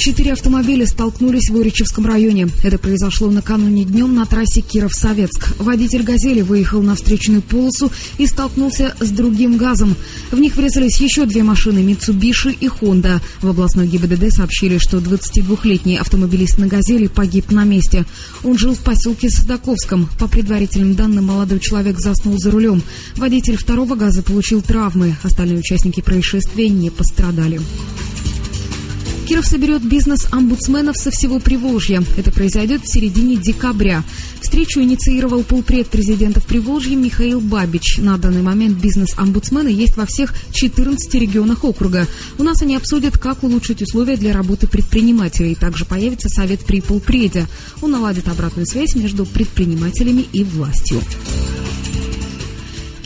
Четыре автомобиля столкнулись в Уричевском районе. Это произошло накануне днем на трассе Киров-Советск. Водитель «Газели» выехал на встречную полосу и столкнулся с другим газом. В них врезались еще две машины «Митсубиши» и «Хонда». В областной ГИБДД сообщили, что 22-летний автомобилист на «Газели» погиб на месте. Он жил в поселке Садаковском. По предварительным данным, молодой человек заснул за рулем. Водитель второго газа получил травмы. Остальные участники происшествия не пострадали. Киров соберет бизнес омбудсменов со всего Приволжья. Это произойдет в середине декабря. Встречу инициировал полпред президентов Приволжья Михаил Бабич. На данный момент бизнес-омбудсмены есть во всех 14 регионах округа. У нас они обсудят, как улучшить условия для работы предпринимателей. Также появится совет при полпреде. Он наладит обратную связь между предпринимателями и властью.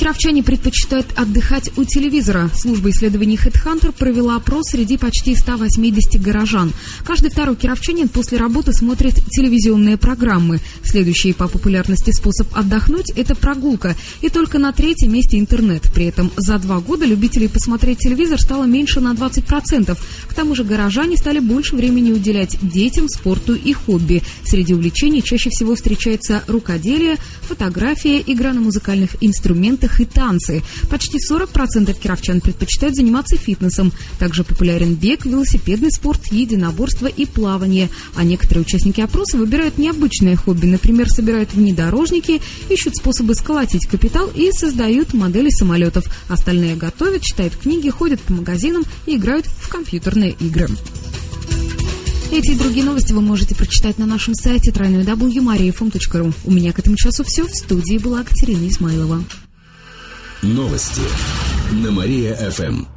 Кировчане предпочитают отдыхать у телевизора. Служба исследований HeadHunter провела опрос среди почти 180 горожан. Каждый второй кировчанин после работы смотрит телевизионные программы. Следующий по популярности способ отдохнуть – это прогулка. И только на третьем месте интернет. При этом за два года любителей посмотреть телевизор стало меньше на 20%. К тому же горожане стали больше времени уделять детям, спорту и хобби. Среди увлечений чаще всего встречается рукоделие, фотография, игра на музыкальных инструментах, отдых и танцы. Почти 40% кировчан предпочитают заниматься фитнесом. Также популярен бег, велосипедный спорт, единоборство и плавание. А некоторые участники опроса выбирают необычное хобби. Например, собирают внедорожники, ищут способы сколотить капитал и создают модели самолетов. Остальные готовят, читают книги, ходят по магазинам и играют в компьютерные игры. Эти и другие новости вы можете прочитать на нашем сайте www.mariafm.ru. У меня к этому часу все. В студии была Катерина Измайлова. Новости на Мария-ФМ.